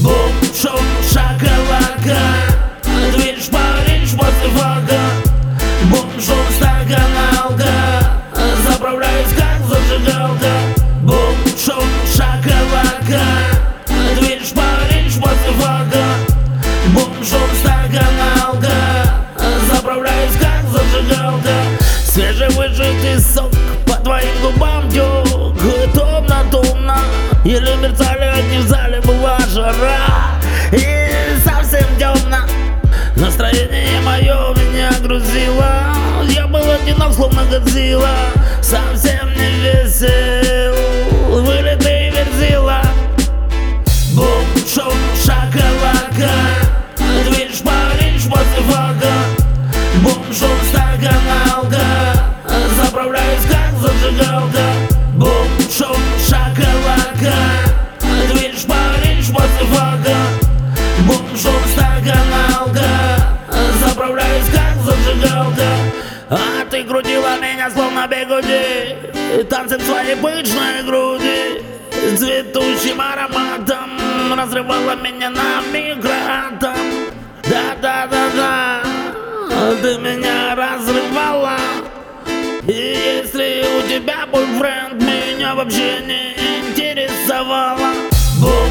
Бум, шум, шакалака. Движ, париж, после фака Бум, шум, стаканалка. Заправляюсь как зажигалка. Бум, шум, шакалака. Движ, париж, после фака Бум, шум, стаканалка. Заправляюсь как зажигалка. Свежевыжатый сок по твоим губам тек Мое меня грузило. Я был одинок, словно Годзилла. Совсем не весел А ты крутила меня словно бегуди. Танцем своей пышной груди. Цветущим ароматом Разрывала меня на микроатом. Да-да-да-да Ты меня разрывала. И если у тебя бойфренд Меня вообще не интересовало. Бум,